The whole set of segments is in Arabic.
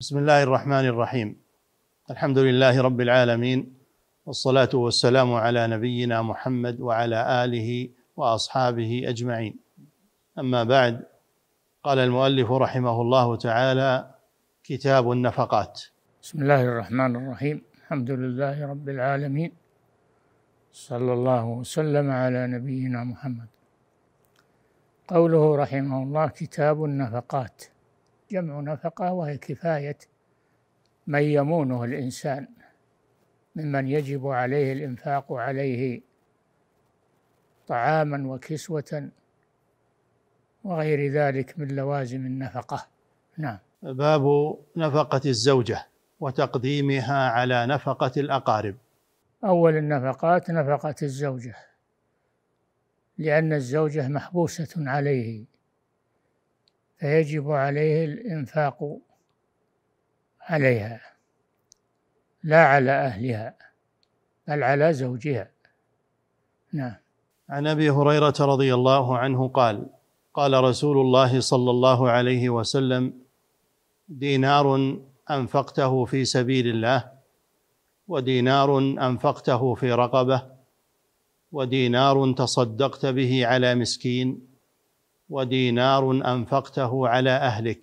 بسم الله الرحمن الرحيم. الحمد لله رب العالمين والصلاة والسلام على نبينا محمد وعلى آله وأصحابه أجمعين. أما بعد قال المؤلف رحمه الله تعالى كتاب النفقات. بسم الله الرحمن الرحيم. الحمد لله رب العالمين. صلى الله وسلم على نبينا محمد. قوله رحمه الله كتاب النفقات. جمع نفقة وهي كفاية من يمونه الإنسان ممن يجب عليه الإنفاق عليه طعاما وكسوة وغير ذلك من لوازم النفقة. نعم. باب نفقة الزوجة وتقديمها على نفقة الأقارب. أول النفقات نفقة الزوجة لأن الزوجة محبوسة عليه. فيجب عليه الإنفاق عليها لا على أهلها بل على زوجها. نعم. عن أبي هريرة رضي الله عنه قال قال رسول الله صلى الله عليه وسلم دينار أنفقته في سبيل الله ودينار أنفقته في رقبة ودينار تصدقت به على مسكين. ودينار أنفقته على أهلك.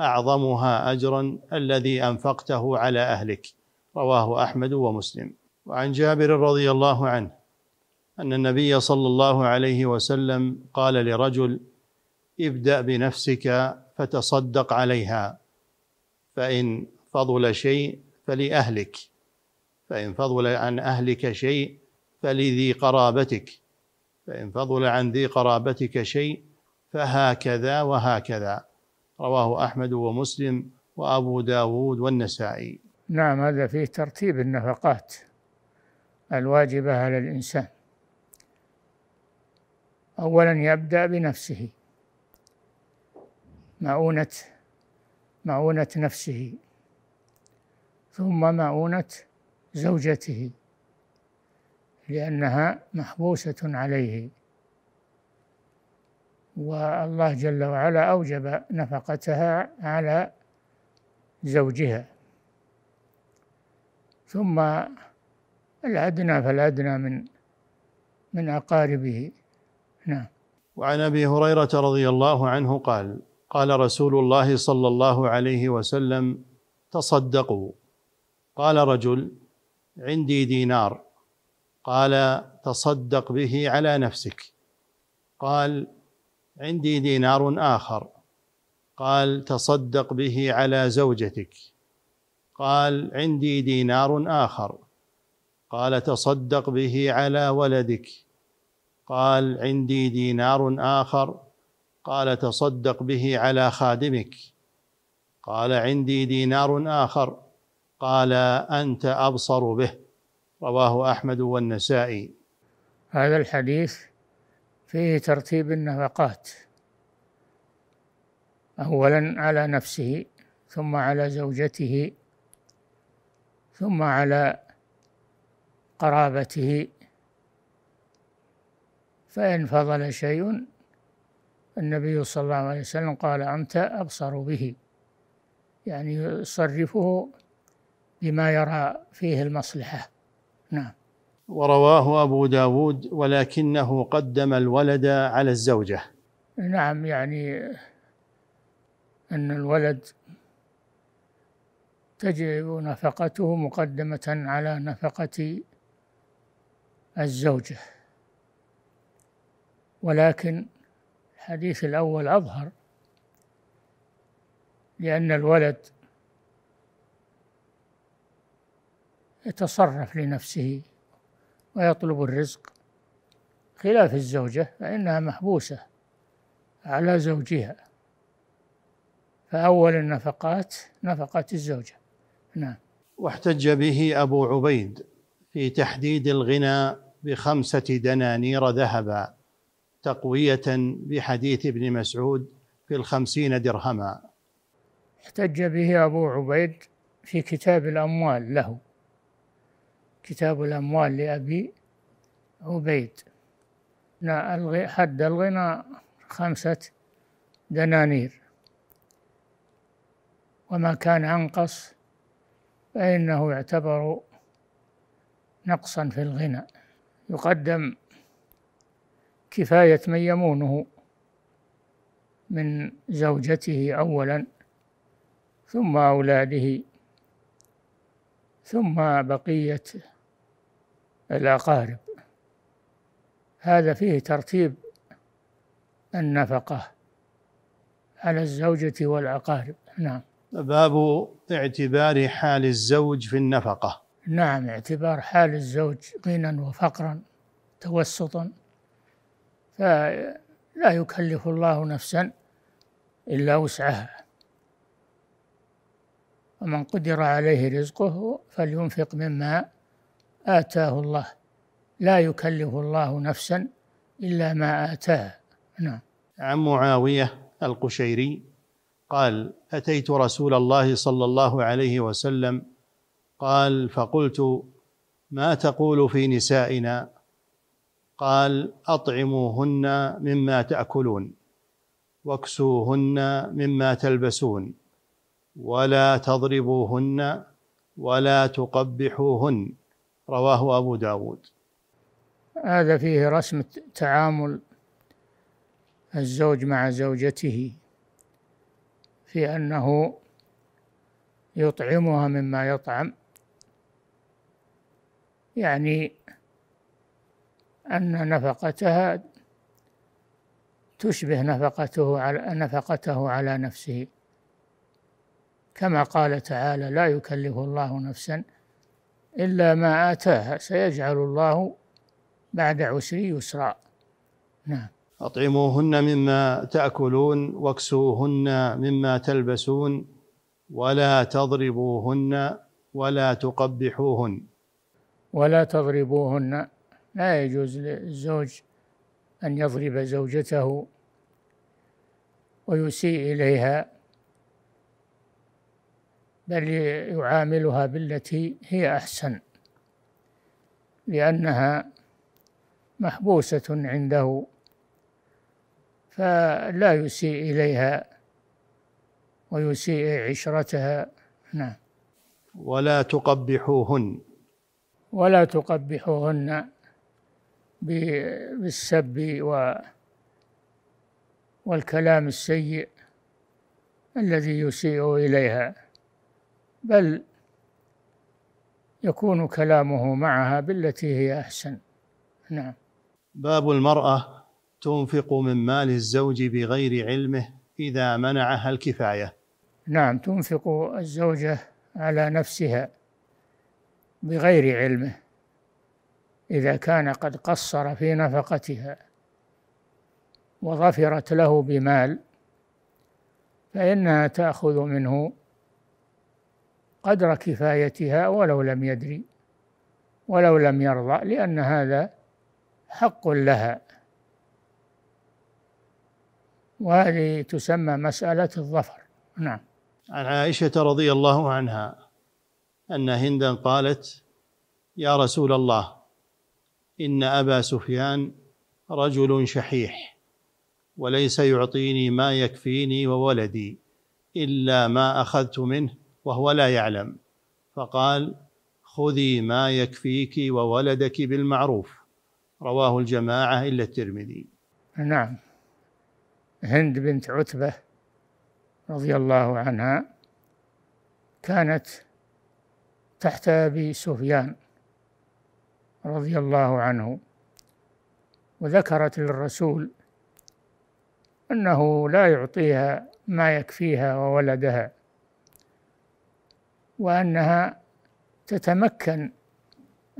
أعظمها اجرا الذي أنفقته على أهلك. رواه أحمد ومسلم. وعن جابر رضي الله عنه أن النبي صلى الله عليه وسلم قال لرجل ابدأ بنفسك فتصدق عليها فإن فضل شيء فلأهلك فإن فضل عن أهلك شيء فلذي قرابتك فإن فضل عن ذي قرابتك شيء فهكذا وهكذا. رواه أحمد ومسلم وأبو داود والنسائي. نعم هذا فيه ترتيب النفقات الواجبة على الإنسان. أولا يبدأ بنفسه. معونة معونة نفسه. ثم معونة زوجته. لأنها محبوسة عليه. والله جل وعلا أوجب نفقتها على زوجها. ثم الأدنى فالأدنى من من أقاربه. نعم. وعن أبي هريرة رضي الله عنه قال قال رسول الله صلى الله عليه وسلم تصدقوا. قال رجل عندي دينار. قال تصدق به على نفسك. قال عندي دينار آخر. قال تصدق به على زوجتك. قال عندي دينار آخر. قال تصدق به على ولدك. قال عندي دينار آخر. قال تصدق به على خادمك. قال عندي دينار آخر. قال أنت أبصر به. رواه أحمد والنسائي. هذا الحديث فيه ترتيب النفقات. اولا على نفسه ثم على زوجته ثم على قرابته. فإن فضل شيء النبي صلى الله عليه وسلم قال أنت أبصر به. يعني يصرفه بما يرى فيه المصلحة. نعم. ورواه أبو داود ولكنه قدم الولد على الزوجة. نعم يعني أن الولد تجب نفقته مقدمة على نفقة الزوجة. ولكن الحديث الأول أظهر لأن الولد يتصرف لنفسه. ويطلب الرزق خلاف الزوجة فإنها محبوسة على زوجها. فأول النفقات نفقة الزوجة. نعم. واحتج به أبو عبيد في تحديد الغنى بخمسة دنانير ذهبا تقوية بحديث ابن مسعود في الخمسين درهما. احتج به أبو عبيد في كتاب الأموال له. كتاب الأموال لأبي عبيد. حد الغنى خمسة دنانير. وما كان أنقص فإنه يعتبر نقصا في الغنى. يقدم كفاية من يمونه من زوجته أولا ثم أولاده ثم بقية الأقارب. هذا فيه ترتيب النفقة على الزوجة والأقارب. نعم. باب اعتبار حال الزوج في النفقة. نعم اعتبار حال الزوج غنى وفقرا توسطا. فلا يكلف الله نفسا إلا وسعها. ومن قدر عليه رزقه فلينفق مما آتاه الله. لا يكلف الله نفسا إلا ما آتاها. نعم. عن معاوية القشيري قال أتيت رسول الله صلى الله عليه وسلم. قال فقلت ما تقول في نسائنا؟ قال أطعموهن مما تأكلون واكسوهن مما تلبسون ولا تضربوهن ولا تقبحوهن رواه أبو داود. هذا فيه رسم تعامل الزوج مع زوجته في أنه يطعمها مما يطعم. يعني أن نفقتها تشبه نفقته على نفقته على نفسه. كما قال تعالى لا يكلف الله نفسا إلا ما آتاها سيجعل الله بعد عسر يسرا. نعم. أطعموهن مما تأكلون واكسوهن مما تلبسون ولا تضربوهن ولا تقبحوهن. ولا تضربوهن. لا يجوز للزوج أن يضرب زوجته ويسيء إليها. بل يعاملها بالتي هي أحسن لأنها محبوسة عنده فلا يسيء إليها ويسيء عشرتها. نعم. ولا تقبحوهن. ولا تقبحوهن بالسب والكلام السيء الذي يسيء إليها. بل يكون كلامه معها بالتي هي أحسن. نعم. باب المرأة تنفق من مال الزوج بغير علمه إذا منعها الكفاية. نعم تنفق الزوجة على نفسها بغير علمه إذا كان قد قصر في نفقتها وظفرت له بمال فإنها تأخذ منه قدر كفايتها ولو لم يدري ولو لم يرضى لأن هذا حق لها. وهذه تسمى مسألة الظفر. نعم. عن عائشة رضي الله عنها أن هندا قالت يا رسول الله إن أبا سفيان رجل شحيح وليس يعطيني ما يكفيني وولدي إلا ما أخذت منه وهو لا يعلم. فقال خذي ما يكفيك وولدك بالمعروف. رواه الجماعة إلا الترمذي. نعم. هند بنت عتبة رضي الله عنها كانت تحت أبي سفيان رضي الله عنه وذكرت للرسول أنه لا يعطيها ما يكفيها وولدها. وأنها تتمكن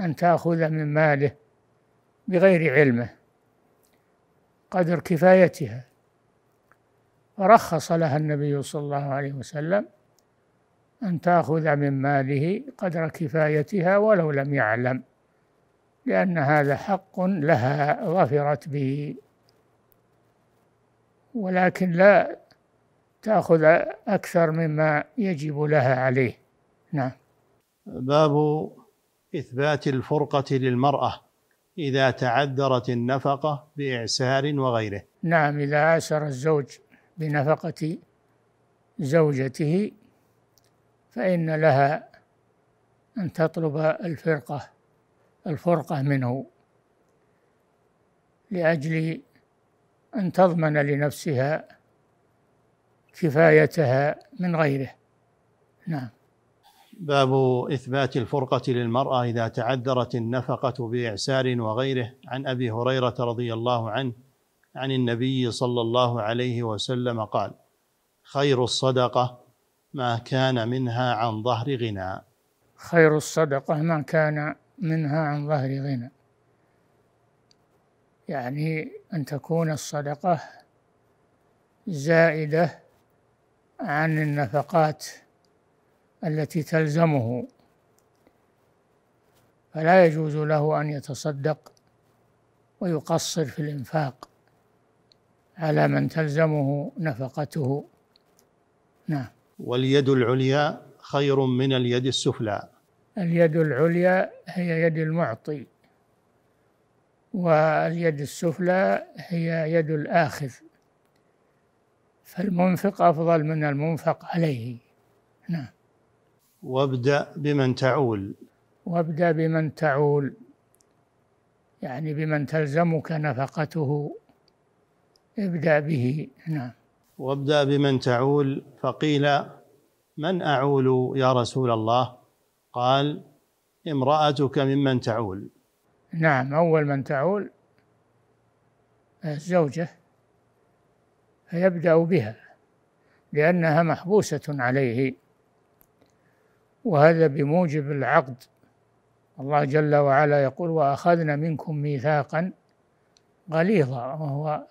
أن تأخذ من ماله بغير علمه قدر كفايتها. فرخص لها النبي صلى الله عليه وسلم أن تأخذ من ماله قدر كفايتها ولو لم يعلم لأن هذا حق لها ظفرت به. ولكن لا تأخذ أكثر مما يجب لها عليه. نعم. باب إثبات الفرقة للمرأة إذا تعذرت النفقة بإعسار وغيره. نعم إذا آسر الزوج بنفقة زوجته فإن لها أن تطلب الفرقة الفرقة منه لأجل أن تضمن لنفسها كفايتها من غيره. نعم. باب إثبات الفرقة للمرأة إذا تعذرت النفقة بإعسار وغيره. عن أبي هريرة رضي الله عنه عن النبي صلى الله عليه وسلم قال خير الصدقة ما كان منها عن ظهر غنى. خير الصدقة ما كان منها عن ظهر غنى. يعني أن تكون الصدقة زائدة عن النفقات التي تلزمه. فلا يجوز له أن يتصدق ويقصر في الإنفاق على من تلزمه نفقته. نعم. واليد العليا خير من اليد السفلى. اليد العليا هي يد المعطي واليد السفلى هي يد الآخذ فالمنفق أفضل من المنفق عليه. نعم. وابدأ بمن تعول. وابدأ بمن تعول. يعني بمن تلزمك نفقته. ابدأ به. نعم. وابدأ بمن تعول. فقيل من أعول يا رسول الله؟ قال امرأتك ممن تعول. نعم. أول من تعول الزوجة فيبدأ بها لأنها محبوسة عليه. وهذا بموجب العقد. الله جل وعلا يقول وأخذنا منكم ميثاقا غليظا وهو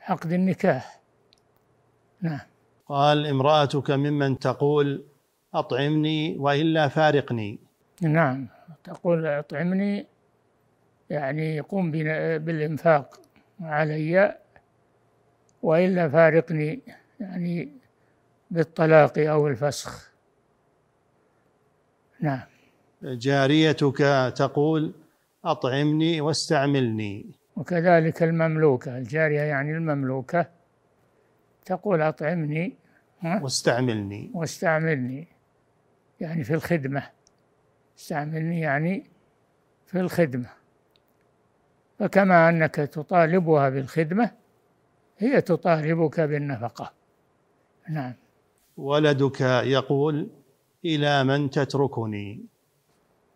عقد النكاح. نعم. قال امرأتك ممن تقول أطعمني وإلا فارقني نعم. تقول أطعمني يعني قم بالإنفاق علي وإلا فارقني يعني بالطلاق أو الفسخ. نعم. جاريتك تقول أطعمني واستعملني. وكذلك المملوكة الجارية يعني المملوكة تقول أطعمني واستعملني. واستعملني يعني في الخدمة. استعملني يعني في الخدمة. فكما أنك تطالبها بالخدمة هي تطالبك بالنفقة. نعم. ولدك يقول إلى من تتركني.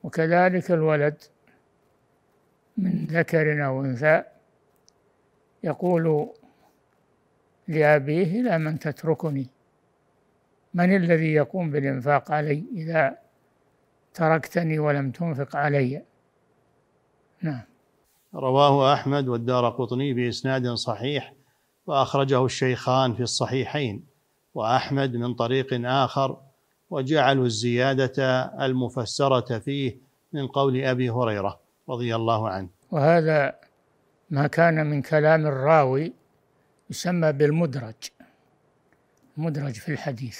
وكذلك الولد من ذكر أو أنثى يقول لأبيه إلى من تتركني. من الذي يقوم بالإنفاق علي إذا تركتني ولم تنفق علي؟ نعم. رواه أحمد والدار قطني بإسناد صحيح وأخرجه الشيخان في الصحيحين وأحمد من طريق آخر وجعلوا الزيادة المفسرة فيه من قول أبي هريرة رضي الله عنه. وهذا ما كان من كلام الراوي يسمى بالمدرج مدرج في الحديث.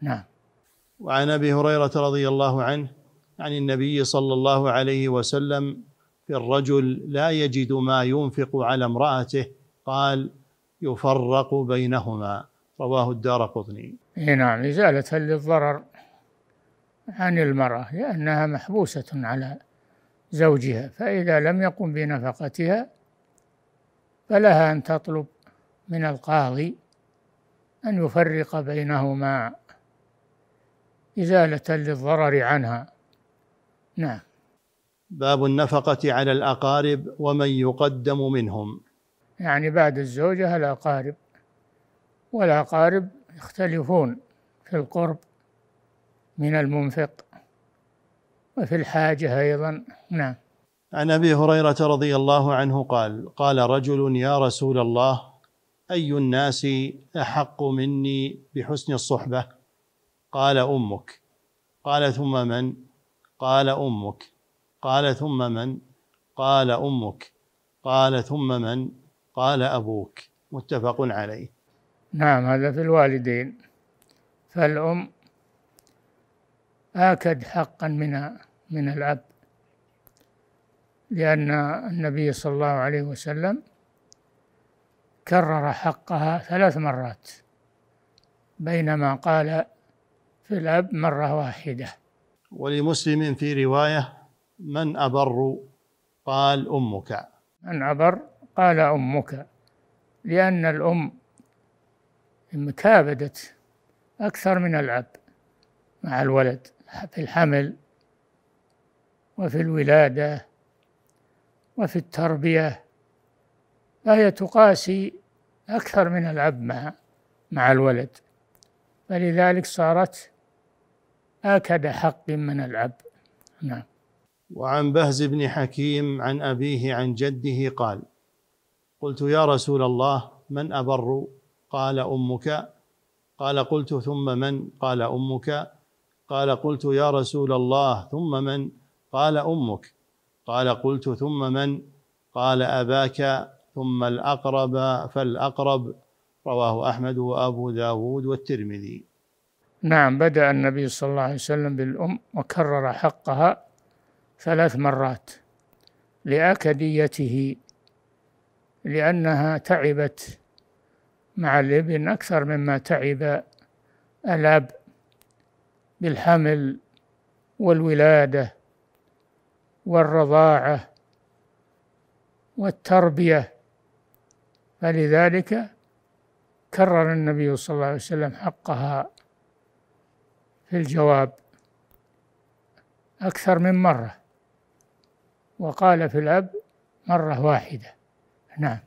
نعم. وعن أبي هريرة رضي الله عنه عن النبي صلى الله عليه وسلم في الرجل لا يجد ما ينفق على امرأته قال يفرق بينهما. رواه الدار قطني. نعم إزالة للضرر عن المرأة لأنها محبوسة على زوجها فإذا لم يقم بنفقتها فلها أن تطلب من القاضي أن يفرق بينهما إزالة للضرر عنها. نعم. باب النفقة على الأقارب ومن يقدم منهم. يعني بعد الزوجة الأقارب. والأقارب يختلفون في القرب من المنفق وفي الحاجة أيضا. نعم. عن أبي هريرة رضي الله عنه قال قال رجل يا رسول الله أي الناس أحق مني بحسن الصحبة؟ قال أمك. قال ثم من؟ قال أمك. قال ثم من؟ قال أمك. قال ثم من؟ قال أبوك. متفق عليه. نعم هذا في الوالدين. فالأم آكد حقا من من الأب لأن النبي صلى الله عليه وسلم كرر حقها ثلاث مرات بينما قال في الأب مرة واحدة. ولمسلم في رواية من أبر قال أمك. من أبر قال أمك لأن الأم مكابدت أكثر من الأب مع الولد في الحمل وفي الولادة وفي التربية. فهي تقاسي أكثر من الأب مع مع الولد. فلذلك صارت آكد حق من الأب نعم. وعن بهز بن حكيم عن أبيه عن جده قال قلت يا رسول الله من أبر قال أمك. قال قلت ثم من؟ قال أمك. قال قلت يا رسول الله ثم من؟ قال أمك. قال قلت ثم من؟ قال أباك. ثم الأقرب فالأقرب. رواه أحمد وأبو داود والترمذي. نعم بدأ النبي صلى الله عليه وسلم بالأم وكرر حقها ثلاث مرات لأكديته لأنها تعبت مع الإبن أكثر مما تعب الأب بالحمل والولادة والرضاعة والتربية. فلذلك كرر النبي صلى الله عليه وسلم حقها في الجواب أكثر من مرة وقال في الأب مرة واحدة. نعم.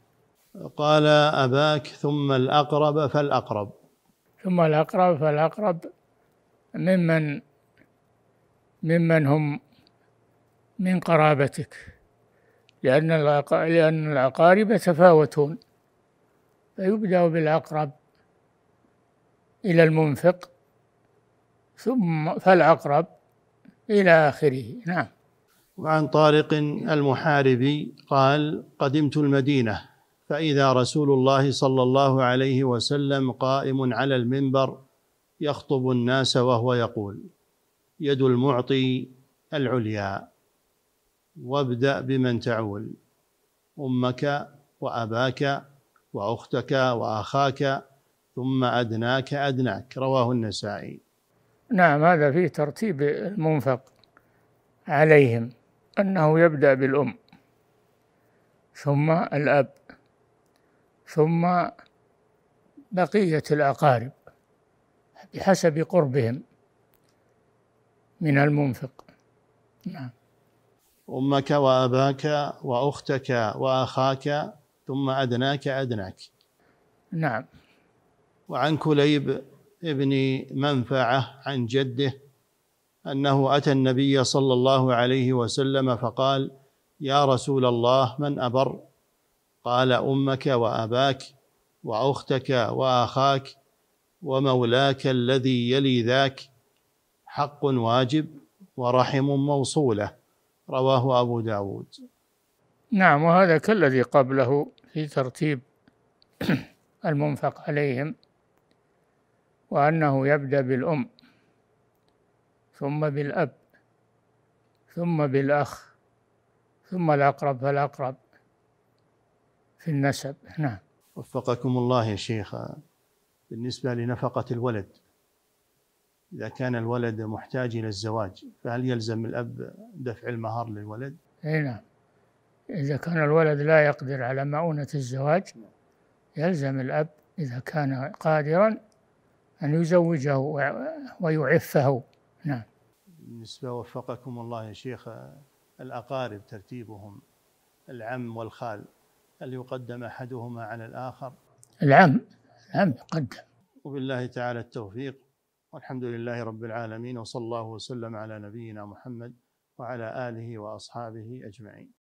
قال أباك ثم الأقرب فالأقرب. ثم الأقرب فالأقرب ممن ممن هم من قرابتك لأن لأن الأقارب يتفاوتون فيبدأ بالأقرب إلى المنفق ثم فالأقرب إلى آخره. نعم. وعن طارق المحاربي قال قدمت المدينة. فإذا رسول الله صلى الله عليه وسلم قائم على المنبر يخطب الناس وهو يقول يد المعطي العليا وابدأ بمن تعول أمك وأباك وأختك وأخاك ثم أدناك أدناك. رواه النسائي. نعم هذا فيه ترتيب المنفق عليهم أنه يبدأ بالأم ثم الأب. ثم بقية الأقارب بحسب قربهم من المنفق. نعم. أمك وأباك وأختك وأخاك ثم أدناك أدناك. نعم. وعن كليب ابن منفعة عن جده أنه أتى النبي صلى الله عليه وسلم فقال يا رسول الله من أبر؟ قال أمك وأباك وأختك وأخاك ومولاك الذي يلي ذاك حق واجب ورحم موصولة. رواه أبو داود. نعم وهذا كالذي قبله في ترتيب المنفق عليهم وأنه يبدأ بالأم ثم بالأب ثم بالأخ ثم الأقرب فالأقرب. في النسب. نعم. وفقكم الله يا شيخ. بالنسبة لنفقة الولد إذا كان الولد محتاج إلى الزواج فهل يلزم الأب دفع المهر للولد؟ أي نعم. إذا كان الولد لا يقدر على مؤونة الزواج يلزم الأب إذا كان قادرا أن يزوجه ويعفه. نعم. بالنسبة وفقكم الله يا شيخ الأقارب ترتيبهم العم والخال. هل يقدم أحدهما على الآخر؟ العم العم يقدم. وبالله تعالى التوفيق. والحمد لله رب العالمين وصلى الله وسلم على نبينا محمد وعلى آله وأصحابه أجمعين.